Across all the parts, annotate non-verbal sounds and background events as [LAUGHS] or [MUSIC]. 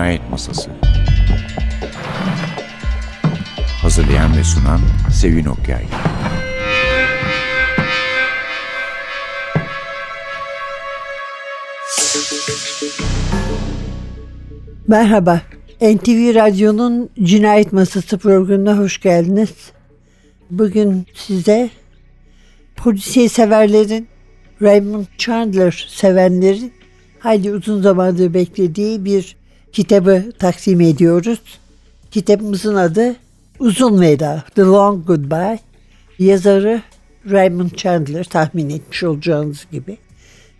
Cinayet Masası. Hazırlayan ve sunan Sevin Okyay. Merhaba, NTV Radyo'nun Cinayet Masası programına hoş geldiniz. Bugün size polisiye severlerin, Raymond Chandler sevenlerin hayli uzun zamandır beklediği bir kitabı takdim ediyoruz. Kitabımızın adı Uzun Veda, The Long Goodbye. Yazarı Raymond Chandler tahmin etmiş olacağınız gibi.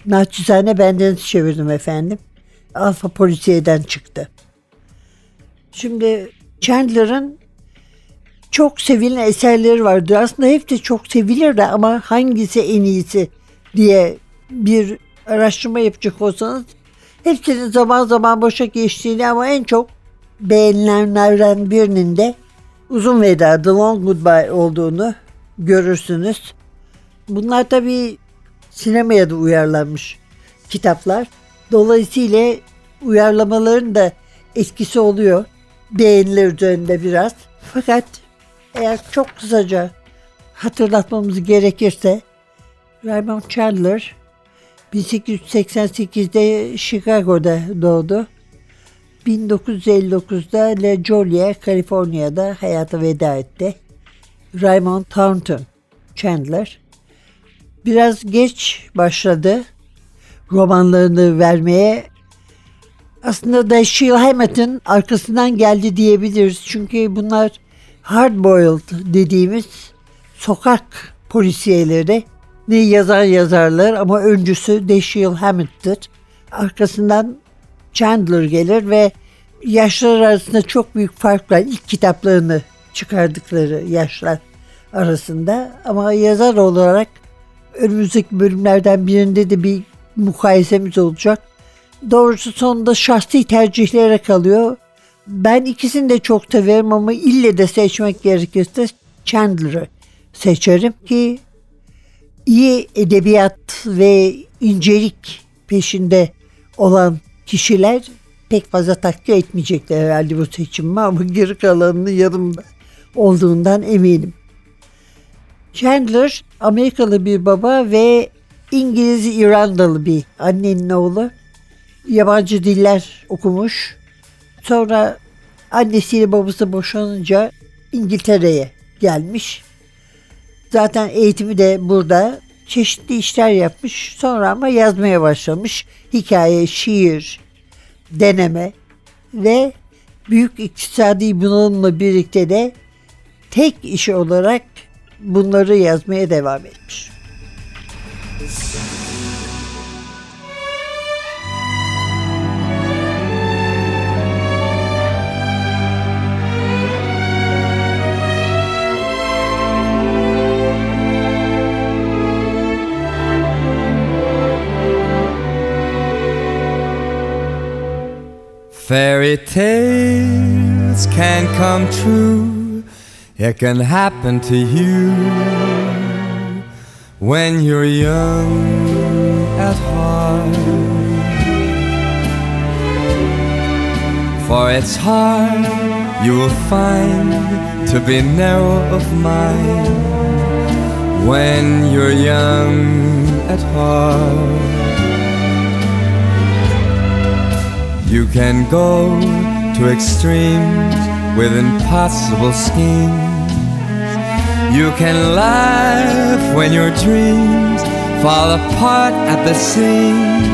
Naçizane benden çevirdim efendim. Alfa Polisiye'den çıktı. Şimdi Chandler'ın çok sevilen eserleri vardır. Aslında hep de çok sevilir de ama hangisi en iyisi diye bir araştırma yapacak olsanız hepsinin zaman zaman boşa geçtiğini ama en çok beğenilenlerden birinin de Uzun Veda, The Long Goodbye olduğunu görürsünüz. Bunlar tabii sinemaya da uyarlanmış kitaplar. Dolayısıyla uyarlamaların da etkisi oluyor. Beğeniler üzerinde biraz. Fakat eğer çok kısaca hatırlatmamız gerekirse Raymond Chandler 1888'de Chicago'da doğdu. 1959'da La Jolla, Kaliforniya'da hayata veda etti. Raymond Thornton Chandler biraz geç başladı romanlarını vermeye. Aslında Dashiell Hammett'in arkasından geldi diyebiliriz. Çünkü bunlar hard boiled dediğimiz sokak polisiyeleri ne yazar yazarlar ama öncüsü Dashiell Hammett'tir. Arkasından Chandler gelir ve yaşlar arasında çok büyük fark var. İlk kitaplarını çıkardıkları yaşlar arasında ama yazar olarak önümüzdeki bölümlerden birinde de bir mukayesemiz olacak. Doğrusu sonunda şahsi tercihlere kalıyor. Ben ikisini de çok severim ama ille de seçmek gerekirse Chandler'ı seçerim ki iyi edebiyat ve incelik peşinde olan kişiler pek fazla takdir etmeyecekler herhalde bu seçimimi ama geri kalanını yanımda olduğundan eminim. Chandler Amerikalı bir baba ve İngiliz İrandalı bir annenin oğlu. Yabancı diller okumuş. Sonra annesiyle babası boşanınca İngiltere'ye gelmiş. Zaten eğitimi de burada çeşitli işler yapmış. Sonra ama yazmaya başlamış. Hikaye, şiir, deneme ve büyük iktisadi bunalımla birlikte de tek işi olarak bunları yazmaya devam etmiş. Fairy tales can come true. It can happen to you when you're young at heart. For it's hard, you will find, to be narrow of mind when you're young at heart. You can go to extremes with impossible schemes. You can laugh when your dreams fall apart at the seams.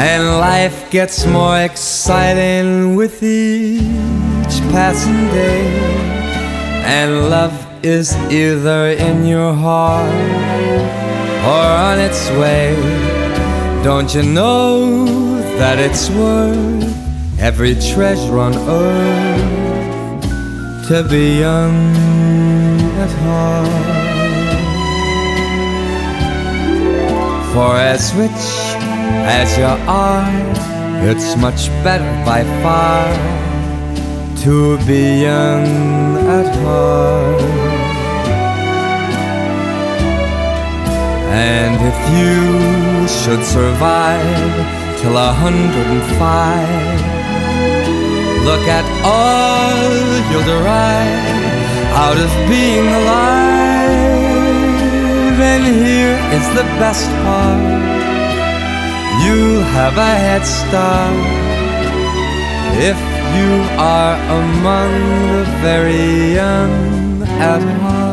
And life gets more exciting with each passing day. And love is either in your heart or on its way. Don't you know? That it's worth every treasure on earth to be young at heart. For as rich as you are, it's much better by far to be young at heart. And if you should survive till a hundred and five, Look at all you'll derive out of being alive. And here is the best part you'll have a head start if you are among the very young at heart.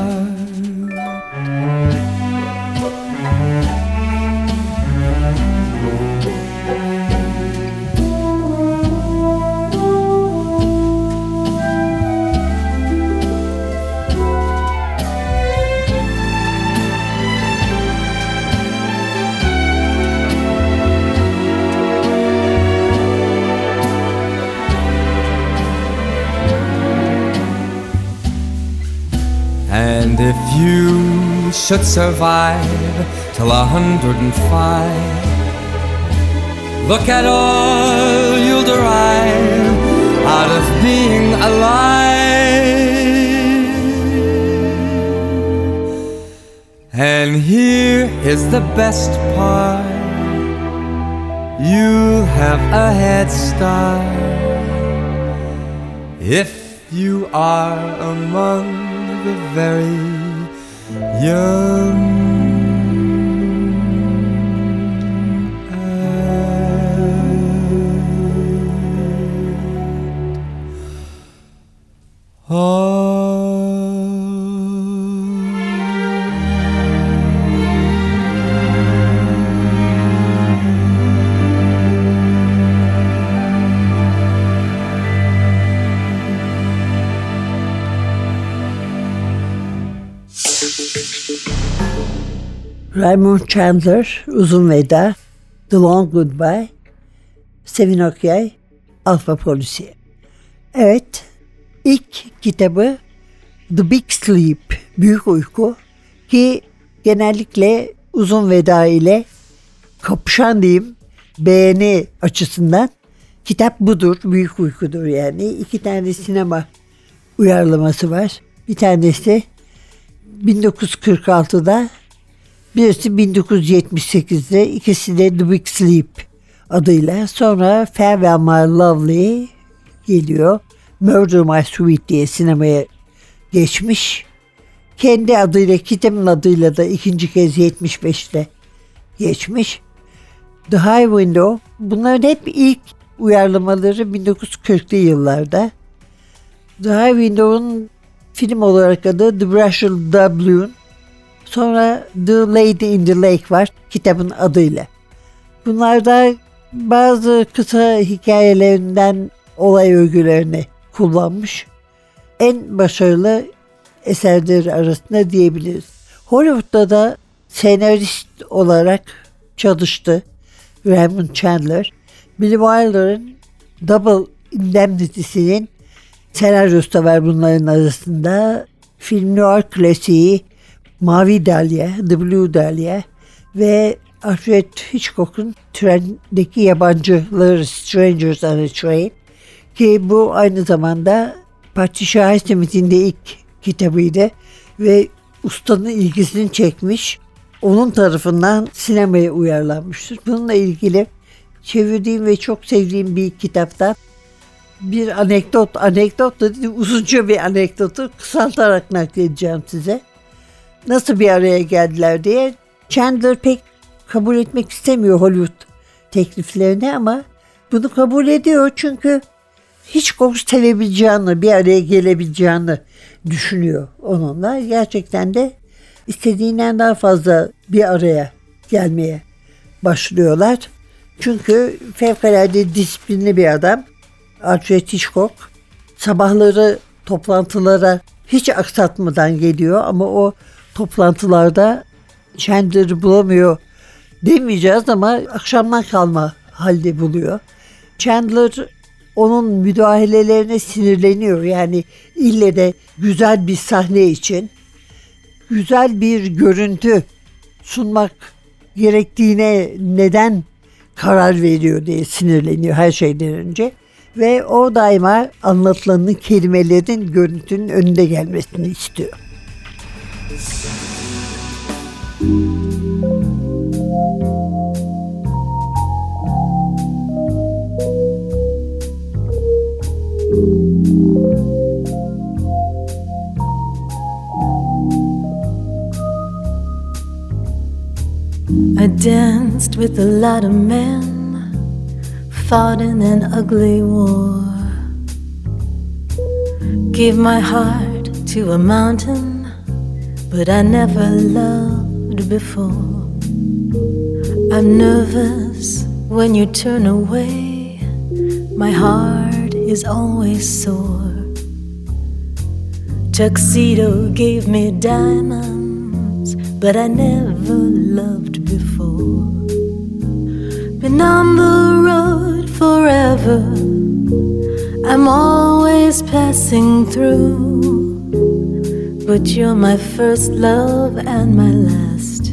If you should survive till a hundred and five, look at all you'll derive out of being alive. And here is the best part you'll have a head start if you are among the very young. Ah. Raymond Chandler, Uzun Veda, The Long Goodbye, Sevin Okyay, Alfa Polisiye. Evet, ilk kitabı The Big Sleep, Büyük Uyku ki genellikle Uzun Veda ile kapışan diyeyim beğeni açısından kitap budur, Büyük Uykudur yani. iki tane sinema uyarlaması var. Bir tanesi 1946'da Birisi 1978'de, ikisi de The Big Sleep adıyla. Sonra Farewell My Lovely geliyor. Murder My Sweet diye sinemaya geçmiş. Kendi adıyla, kitabın adıyla da ikinci kez 75'te geçmiş. The High Window, bunların hep ilk uyarlamaları 1940'lı yıllarda. The High Window'un film olarak adı The Russell Doubloon Sonra The Lady in the Lake var kitabın adıyla. Bunlarda bazı kısa hikayelerinden olay öykülerini kullanmış. En başarılı eserleri arasında diyebiliriz. Hollywood'da da senarist olarak çalıştı Raymond Chandler. Billy Wilder'ın Double Indemnity'sinin senaryosu da var bunların arasında. Film noir klasiği Mavi Dalya, The Blue Dalya ve Alfred Hitchcock'un trendeki yabancılar Strangers on a Train ki bu aynı zamanda Patricia Highsmith'in de ilk kitabıydı ve ustanın ilgisini çekmiş. Onun tarafından sinemaya uyarlanmıştır. Bununla ilgili çevirdiğim ve çok sevdiğim bir kitaptan bir anekdot, anekdot da uzunca bir anekdotu kısaltarak nakledeceğim size nasıl bir araya geldiler diye Chandler pek kabul etmek istemiyor Hollywood tekliflerini ama bunu kabul ediyor çünkü hiç kokusu sevebileceğini, bir araya gelebileceğini düşünüyor onunla. Gerçekten de istediğinden daha fazla bir araya gelmeye başlıyorlar. Çünkü fevkalade disiplinli bir adam. Alfred Hitchcock sabahları toplantılara hiç aksatmadan geliyor ama o toplantılarda Chandler'ı bulamıyor demeyeceğiz ama akşamdan kalma halde buluyor. Chandler onun müdahalelerine sinirleniyor. Yani ille de güzel bir sahne için güzel bir görüntü sunmak gerektiğine neden karar veriyor diye sinirleniyor her şeyden önce. Ve o daima anlatılanın kelimelerin görüntünün önünde gelmesini istiyor. I danced with a lot of men, fought in an ugly war. Gave my heart to a mountain but I never loved before. I'm nervous when you turn away, my heart is always sore. Tuxedo gave me diamonds, but I never loved before. Been on the road forever, I'm always passing through. But you're my first love and my last.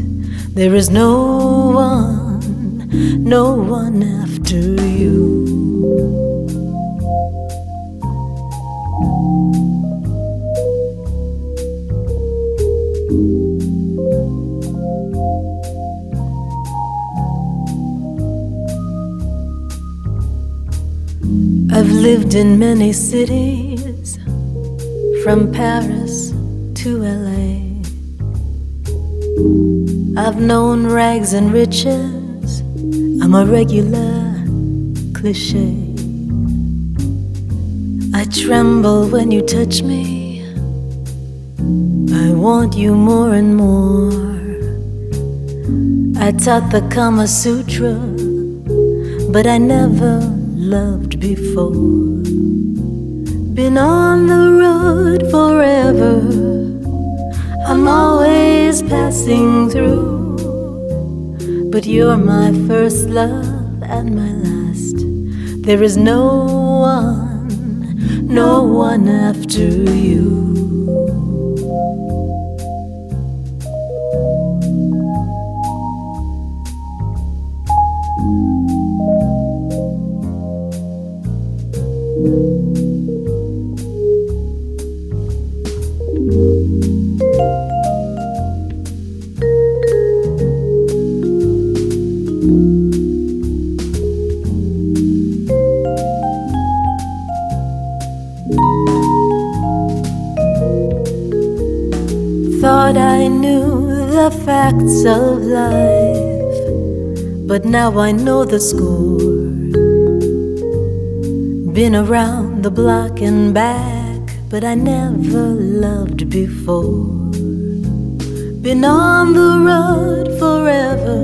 There is no one, no one after you. I've lived in many cities, from Paris to LA. I've known rags and riches, I'm a regular cliche. I tremble when you touch me, I want you more and more. I taught the Kama Sutra, but I never loved before. Been on the road forever, I'm always passing through. But you're my first love and my last. There is no one, no one after you. The facts of life, but now I know the score. Been around the block and back, but I never loved before. Been on the road forever,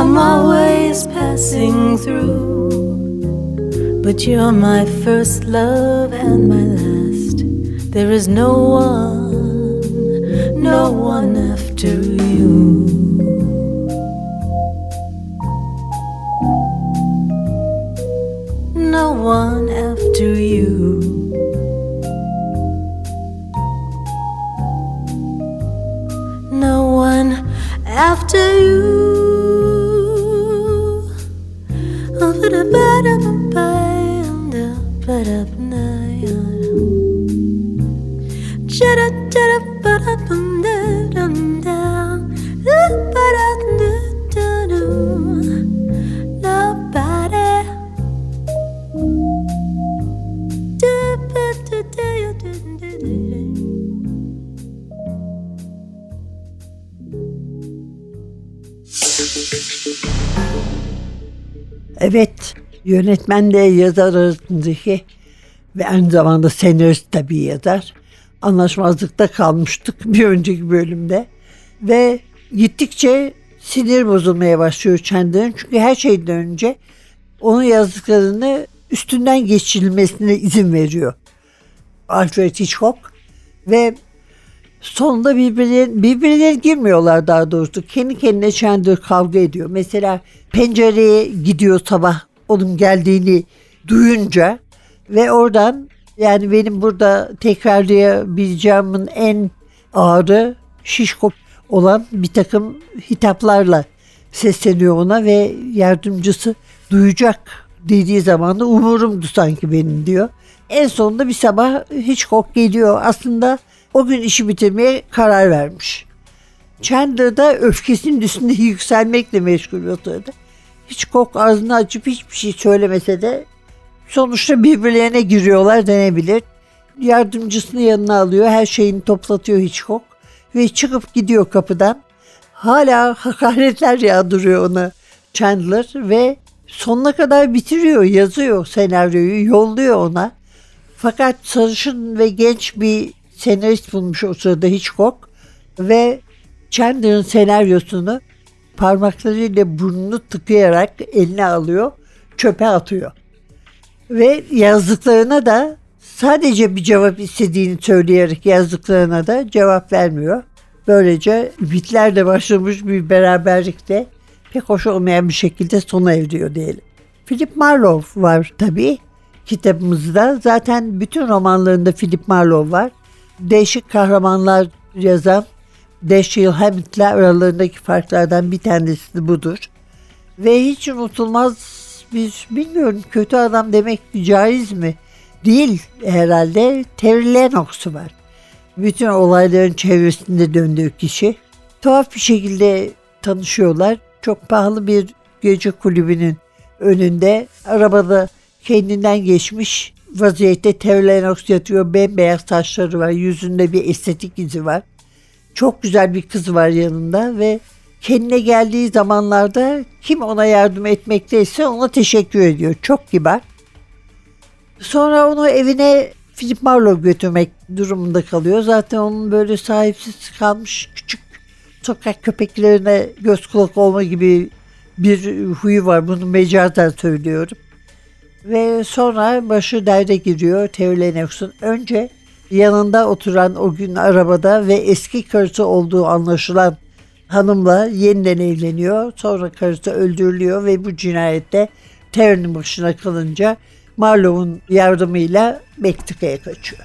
I'm always passing through. But you're my first love and my last. There is no one, no one after you. No one after you. No one after you. Evet, yönetmenle yazar arasındaki ve aynı zamanda senarist tabii yazar. Anlaşmazlıkta kalmıştık [LAUGHS] bir önceki bölümde. Ve gittikçe sinir bozulmaya başlıyor Chandler'ın. Çünkü her şeyden önce onun yazdıklarını üstünden geçirilmesine izin veriyor. Alfred Hitchcock ve sonunda birbirlerine, birbirlerine girmiyorlar daha doğrusu. Kendi kendine Chandler kavga ediyor. Mesela pencereye gidiyor sabah onun geldiğini duyunca ve oradan yani benim burada tekrarlayabileceğimin en ağırı şişko olan bir takım hitaplarla sesleniyor ona ve yardımcısı duyacak dediği zaman da umurumdu sanki benim diyor. En sonunda bir sabah Hitchcock geliyor. Aslında o gün işi bitirmeye karar vermiş. Chandler da öfkesinin üstünde [LAUGHS] yükselmekle meşgul o. Hitchcock ağzını açıp hiçbir şey söylemese de sonuçta birbirlerine giriyorlar denebilir. Yardımcısını yanına alıyor. Her şeyini toplatıyor Hitchcock. Ve çıkıp gidiyor kapıdan. hala hakaretler yağdırıyor ona Chandler ve sonuna kadar bitiriyor, yazıyor senaryoyu, yolluyor ona. Fakat sarışın ve genç bir senarist bulmuş o sırada Hitchcock ve Chandler'ın senaryosunu parmaklarıyla burnunu tıkayarak eline alıyor, çöpe atıyor. Ve yazdıklarına da sadece bir cevap istediğini söyleyerek yazdıklarına da cevap vermiyor. Böylece bitlerle başlamış bir beraberlikte pek hoş olmayan bir şekilde sona eriyor diyelim. Philip Marlowe var tabii kitabımızda. Zaten bütün romanlarında Philip Marlowe var. Değişik kahramanlar yazan Dashiell Hammett'le aralarındaki farklardan bir tanesi de budur. Ve hiç unutulmaz bir bilmiyorum kötü adam demek caiz mi? Değil herhalde. Terry Lennox'u var. Bütün olayların çevresinde döndüğü kişi. Tuhaf bir şekilde tanışıyorlar. Çok pahalı bir gece kulübünün önünde arabada kendinden geçmiş vaziyette Terry Lennox yatıyor. Bembeyaz saçları var. Yüzünde bir estetik izi var. Çok güzel bir kız var yanında ve kendine geldiği zamanlarda kim ona yardım etmekteyse ona teşekkür ediyor. Çok kibar. Sonra onu evine Philip Marlowe götürmek durumunda kalıyor. Zaten onun böyle sahipsiz kalmış küçük sokak köpeklerine göz kulak olma gibi bir huyu var. Bunu mecazen söylüyorum. Ve sonra başı derde giriyor Theo Lennox'un. Önce yanında oturan o gün arabada ve eski karısı olduğu anlaşılan hanımla yeniden evleniyor. Sonra karısı öldürülüyor ve bu cinayette Terry'nin başına kalınca Marlowe'un yardımıyla Meksika'ya kaçıyor.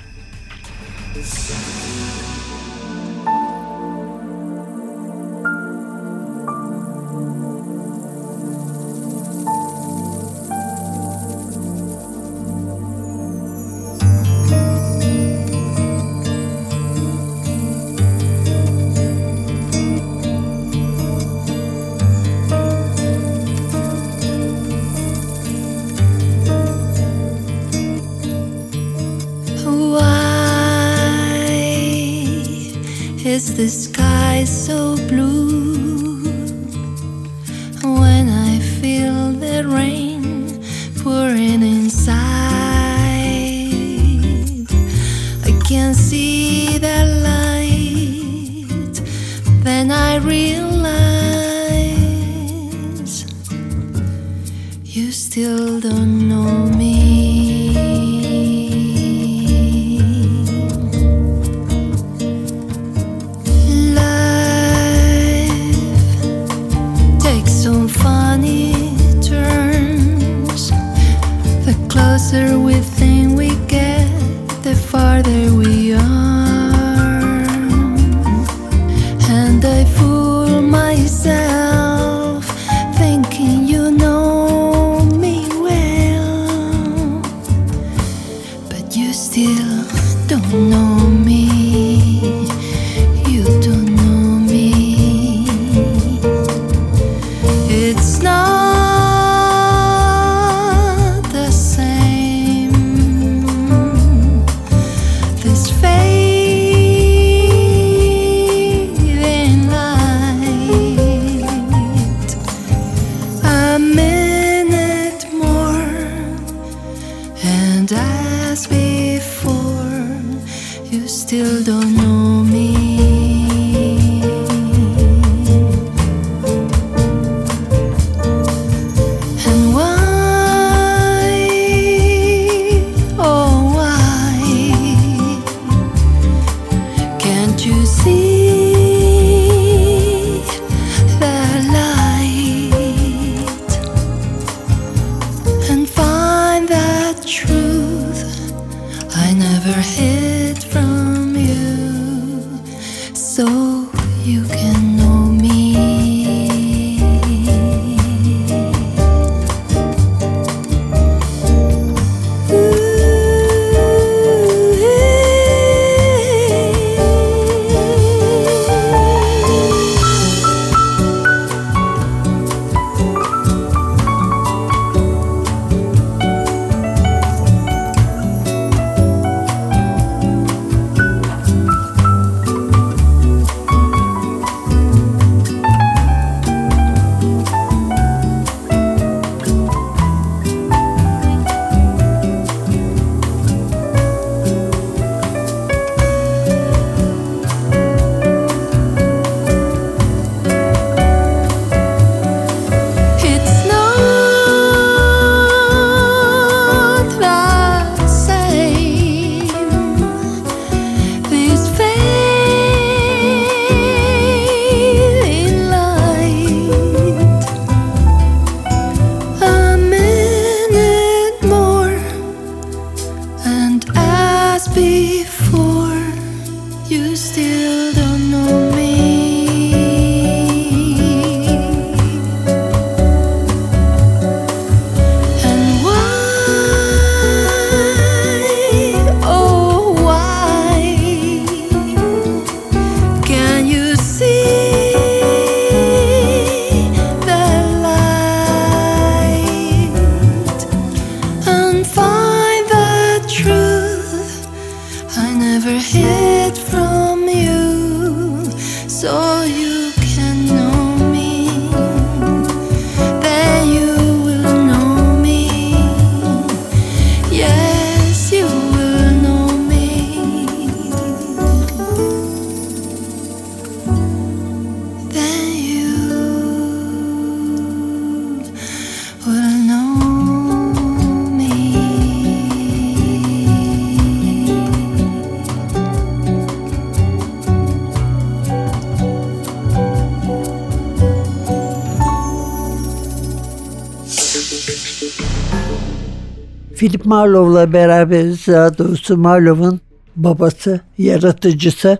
Philip Marlowe'la beraberiz. Daha doğrusu Marlowe'un babası, yaratıcısı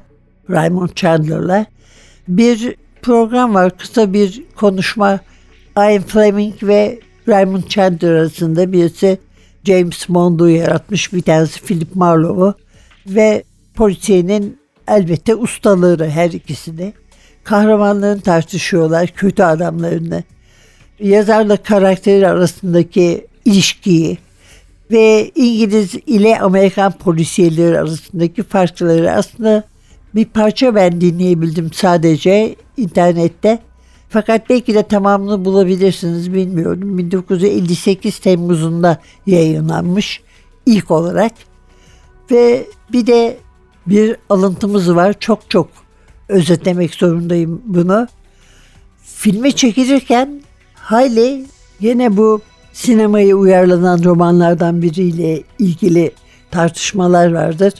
Raymond Chandler'la. Bir program var, kısa bir konuşma. Ian Fleming ve Raymond Chandler arasında birisi James Bond'u yaratmış, bir tanesi Philip Marlowe'u ve polisiyenin elbette ustaları her ikisi de. Tartışıyorlar, kötü adamlarını. Yazarla karakteri arasındaki ilişkiyi, ve İngiliz ile Amerikan polisiyeleri arasındaki farkları aslında bir parça ben dinleyebildim sadece internette. Fakat belki de tamamını bulabilirsiniz bilmiyorum. 1958 Temmuz'unda yayınlanmış ilk olarak. Ve bir de bir alıntımız var. Çok çok özetlemek zorundayım bunu. Filme çekilirken Hayley yine bu sinemaya uyarlanan romanlardan biriyle ilgili tartışmalar vardır.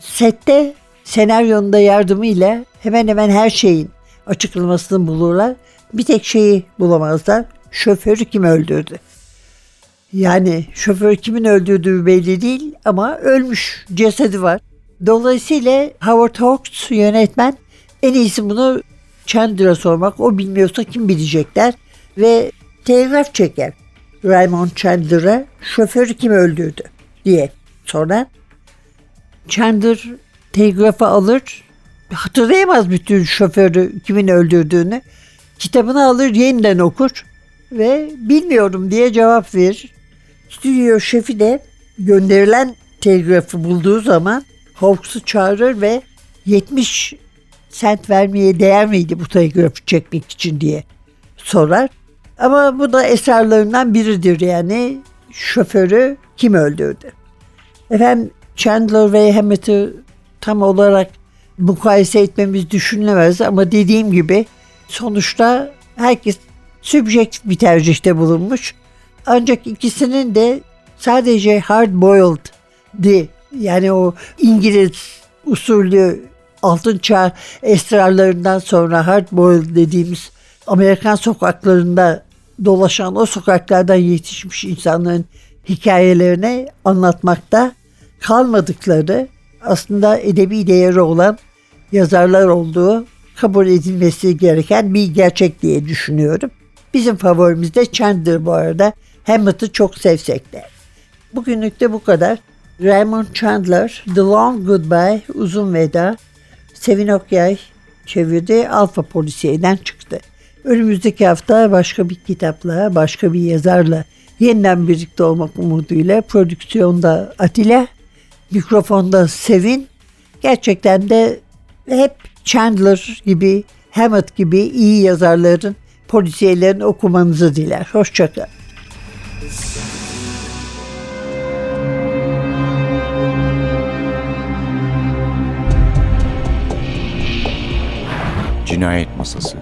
Sette senaryonun da yardımıyla hemen hemen her şeyin açıklamasını bulurlar. Bir tek şeyi bulamazlar. Şoförü kim öldürdü? Yani şoför kimin öldürdüğü belli değil ama ölmüş cesedi var. Dolayısıyla Howard Hawks yönetmen en iyisi bunu Chandler'a sormak. O bilmiyorsa kim bilecekler ve telgraf çeker. Raymond Chandler'a şoförü kim öldürdü diye sorar. Chandler telgrafı alır. Hatırlayamaz bütün şoförü kimin öldürdüğünü. Kitabını alır yeniden okur ve bilmiyorum diye cevap verir. Stüdyo şefi de gönderilen telgrafı bulduğu zaman Hawks'u çağırır ve 70 sent vermeye değer miydi bu telgrafı çekmek için diye sorar. Ama bu da esrarlarından biridir yani şoförü kim öldürdü? Efendim Chandler ve Hamlet'ı tam olarak mukayese etmemiz düşünülemez ama dediğim gibi sonuçta herkes sübjektif bir tercihte bulunmuş. Ancak ikisinin de sadece hard boiled di yani o İngiliz usulü altın çağ esrarlarından sonra hard boiled dediğimiz Amerikan sokaklarında dolaşan o sokaklardan yetişmiş insanların hikayelerine anlatmakta kalmadıkları aslında edebi değeri olan yazarlar olduğu kabul edilmesi gereken bir gerçek diye düşünüyorum. Bizim favorimiz de Chandler bu arada. Hamlet'ı çok sevsek de. Bugünlük de bu kadar. Raymond Chandler, The Long Goodbye, Uzun Veda, Sevin Okyay çevirdi. Alfa Polisiye'den çıktı. Önümüzdeki hafta başka bir kitapla, başka bir yazarla yeniden birlikte olmak umuduyla prodüksiyonda Atilla, mikrofonda Sevin. Gerçekten de hep Chandler gibi, Hammett gibi iyi yazarların, polisiyelerin okumanızı diler. Hoşçakalın. Cinayet Masası